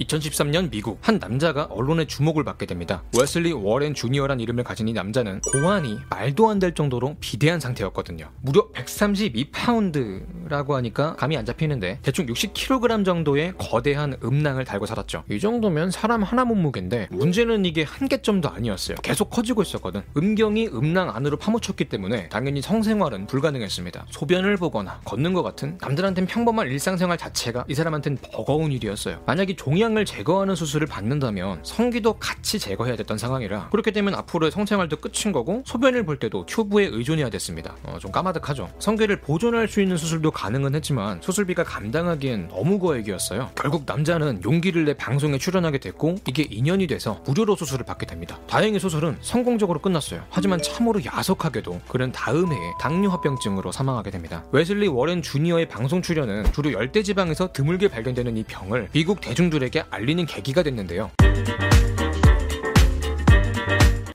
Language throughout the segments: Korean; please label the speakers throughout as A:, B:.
A: 2013년 미국 한 남자가 언론의 주목을 받게 됩니다. 웨슬리 워렌 주니어란 이름을 가진 이 남자는 고환이 말도 안 될 정도로 비대한 상태였거든요. 무려 132파운드 라고 하니까 감이 안 잡히는데 대충 60kg 정도의 거대한 음낭을 달고 살았죠. 이 정도면 사람 하나 몸무게인데 문제는 이게 한계점도 아니었어요. 계속 커지고 있었거든. 음경이 음낭 안으로 파묻혔기 때문에 당연히 성생활은 불가능했습니다. 소변을 보거나 걷는 것 같은 남들한텐 평범한 일상생활 자체가 이 사람한텐 버거운 일이었어요. 만약에 종양을 제거하는 수술을 받는다면 성기도 같이 제거해야 됐던 상황이라 그렇게 되면 앞으로의 성생활도 끝인 거고 소변을 볼 때도 튜브에 의존해야 됐습니다. 어, 좀 까마득하죠. 성기를 보존할 수 있는 수술도 가능은 했지만 수술비가 감당하기엔 너무 거액이었어요. 결국 남자는 용기를 내 방송에 출연하게 됐고 이게 인연이 돼서 무료로 수술을 받게 됩니다. 다행히 수술은 성공적으로 끝났어요. 하지만 참으로 야속하게도 그는 다음 해에 당뇨합병증으로 사망하게 됩니다. 웨슬리 워렌 주니어의 방송 출연은 주로 열대지방에서 드물게 발견되는 이 병을 미국 대중들에게 알리는 계기가 됐는데요.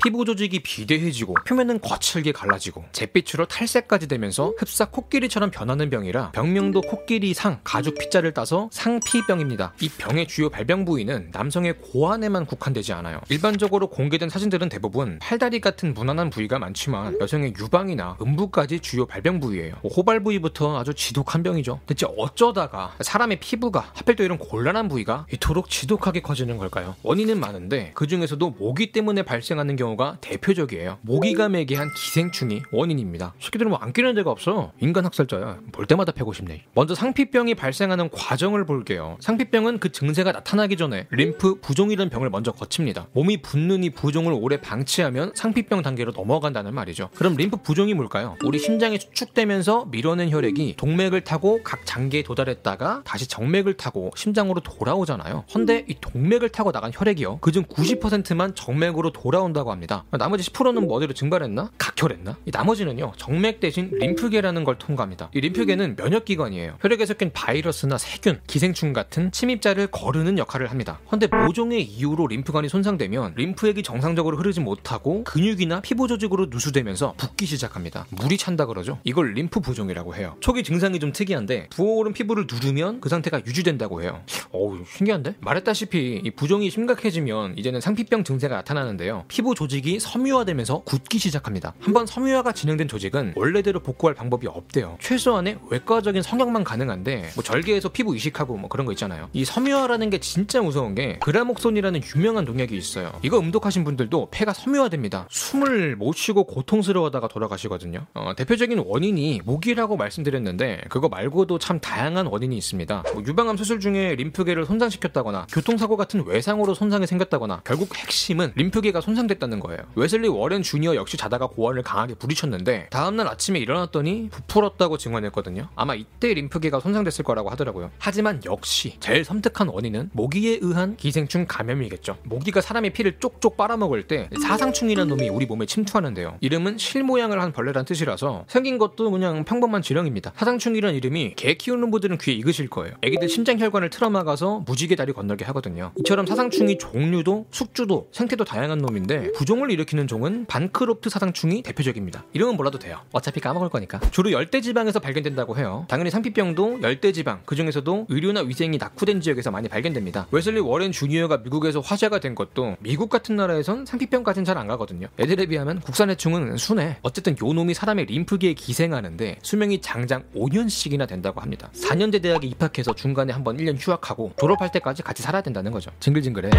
A: 피부 조직이 비대해지고 표면은 거칠게 갈라지고 잿빛으로 탈색까지 되면서 흡사 코끼리처럼 변하는 병이라 병명도 코끼리상 가죽 피자를 따서 상피병입니다. 이 병의 주요 발병 부위는 남성의 고환에만 국한되지 않아요. 일반적으로 공개된 사진들은 대부분 팔다리 같은 무난한 부위가 많지만 여성의 유방이나 음부까지 주요 발병 부위예요. 뭐 호발 부위부터 아주 지독한 병이죠. 대체 어쩌다가 사람의 피부가 하필 또 이런 곤란한 부위가 이토록 지독하게 커지는 걸까요? 원인은 많은데 그 중에서도 모기 때문에 발생하는 경우 경우가 대표적이에요. 모기감에게 한 기생충이 원인입니다. 새끼들은 뭐 안 끼는 데가 없어. 인간 학살자야. 볼 때마다 패고 싶네. 먼저 상피병이 발생하는 과정을 볼게요. 상피병은 그 증세가 나타나기 전에 림프 부종이라는 병을 먼저 거칩니다. 몸이 붓는 이 부종을 오래 방치하면 상피병 단계로 넘어간다는 말이죠. 그럼 림프 부종이 뭘까요? 우리 심장이 수축되면서 밀어낸 혈액이 동맥을 타고 각 장기에 도달했다가 다시 정맥을 타고 심장으로 돌아오잖아요. 헌데 이 동맥을 타고 나간 혈액이요. 그중 90%만 정맥으로 돌아온다고 합니다. 합니다. 나머지 10%는 뭐 어디로 증발했나? 각혈했나? 이 나머지는요 정맥 대신 림프계라는 걸 통과합니다. 이 림프계는 면역기관이에요. 혈액에 섞인 바이러스나 세균, 기생충 같은 침입자를 거르는 역할을 합니다. 그런데 모종의 이유로 림프관이 손상되면 림프액이 정상적으로 흐르지 못하고 근육이나 피부 조직으로 누수되면서 붓기 시작합니다. 물이 찬다 그러죠. 이걸 림프 부종이라고 해요. 초기 증상이 좀 특이한데 부어오른 피부를 누르면 그 상태가 유지된다고 해요. 어우 신기한데? 말했다시피 이 부종이 심각해지면 이제는 상피병 증세가 나타나는데요. 피부 조직 조직이 섬유화되면서 굳기 시작합니다. 한번 섬유화가 진행된 조직은 원래대로 복구할 방법이 없대요. 최소한의 외과적인 성형만 가능한데 뭐 절개해서 피부 이식하고 뭐 그런 거 있잖아요. 이 섬유화라는 게 진짜 무서운 게 그라목손이라는 유명한 농약이 있어요. 이거 음독하신 분들도 폐가 섬유화됩니다. 숨을 못 쉬고 고통스러워하다가 돌아가시거든요. 어, 대표적인 원인이 모기라고 말씀드렸는데 그거 말고도 참 다양한 원인이 있습니다. 뭐 유방암 수술 중에 림프계를 손상시켰다거나 교통사고 같은 외상으로 손상이 생겼다거나 결국 핵심은 림프계가 손상됐다는 거예요. 웨슬리 워렌 주니어 역시 자다가 고환을 강하게 부딪혔는데 다음날 아침에 일어났더니 부풀었다고 증언했거든요. 아마 이때 림프계가 손상됐을 거라고 하더라고요. 하지만 역시 제일 섬뜩한 원인은 모기에 의한 기생충 감염이겠죠. 모기가 사람의 피를 쪽쪽 빨아먹을 때 사상충이라는 놈이 우리 몸에 침투하는데요. 이름은 실 모양을 한 벌레란 뜻이라서 생긴 것도 그냥 평범한 지렁입니다. 사상충이라는 이름이 개 키우는 분들은 귀에 익으실 거예요. 애기들 심장 혈관을 틀어막아서 무지개 다리 건너게 하거든요. 이처럼 사상충이 종류도 숙주도 생태도 다양한 놈인데 부종 부종을 일으키는 종은 반크로프트 사상충이 대표적입니다. 이름은 몰라도 돼요. 어차피 까먹을 거니까. 주로 열대지방에서 발견된다고 해요. 당연히 상피병도 열대지방, 그 중에서도 의료나 위생이 낙후된 지역에서 많이 발견됩니다. 웨슬리 워렌 주니어가 미국에서 화제가 된 것도 미국 같은 나라에선 상피병까지는 잘 안 가거든요. 애들에 비하면 국산의 충은 순해. 어쨌든 요 놈이 사람의 림프계에 기생하는데 수명이 장장 5년씩이나 된다고 합니다. 4년제 대학에 입학해서 중간에 한번 1년 휴학하고 졸업할 때까지 같이 살아야 된다는 거죠. 징글징글해.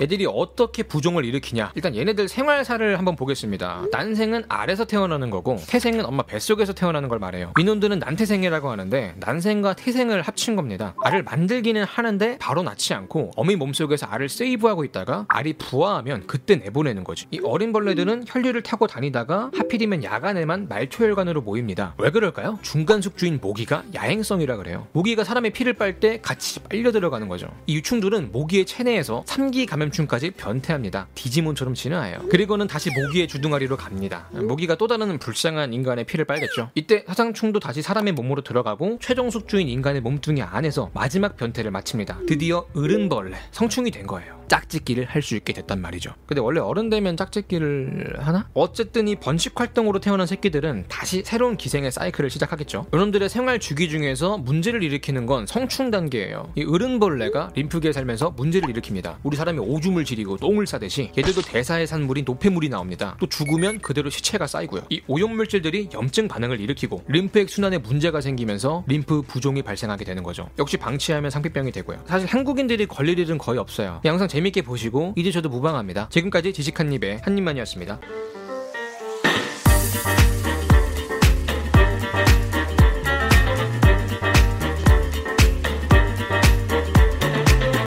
A: 애들이 어떻게 부종을 일으키냐. 일단 얘네들 생활사를 한번 보겠습니다. 난생은 알에서 태어나는 거고 태생은 엄마 뱃속에서 태어나는 걸 말해요. 민원들은 난태생이라고 하는데 난생과 태생을 합친 겁니다. 알을 만들기는 하는데 바로 낳지 않고 어미 몸속에서 알을 세이브하고 있다가 알이 부화하면 그때 내보내는 거지. 이 어린 벌레들은 혈류를 타고 다니다가 하필이면 야간에만 말초혈관으로 모입니다. 왜 그럴까요? 중간 숙주인 모기가 야행성이라 그래요. 모기가 사람의 피를 빨 때 같이 빨려 들어가는 거죠. 이 유충들은 모기의 체내에서 3기 감염 감염충까지 변태합니다. 디지몬처럼 진화해요. 그리고는 다시 모기의 주둥아리로 갑니다. 모기가 또 다른 불쌍한 인간의 피를 빨겠죠. 이때 사상충도 다시 사람의 몸으로 들어가고 최종 숙주인 인간의 몸뚱이 안에서 마지막 변태를 마칩니다. 드디어 으른벌레, 성충이 된 거예요. 짝짓기를 할 수 있게 됐단 말이죠. 근데 원래 어른 되면 짝짓기를 하나? 어쨌든 이 번식 활동으로 태어난 새끼들은 다시 새로운 기생의 사이클을 시작하겠죠. 이놈들의 생활 주기 중에서 문제를 일으키는 건 성충 단계예요. 이 어른벌레가 림프계에 살면서 문제를 일으킵니다. 우리 사람이 오줌을 지리고 똥을 싸듯이 얘들도 대사의 산물인 노폐물이 나옵니다. 또 죽으면 그대로 시체가 쌓이고요. 이 오염물질들이 염증 반응을 일으키고 림프액 순환에 문제가 생기면서 림프 부종이 발생하게 되는 거죠. 역시 방치하면 상피병이 되고요. 사실 한국인들이 걸릴 일은 거의 없어요. 영상 재밌게 보시고 이제 저도 무방합니다. 지금까지 지식한 입의 한입만이었습니다.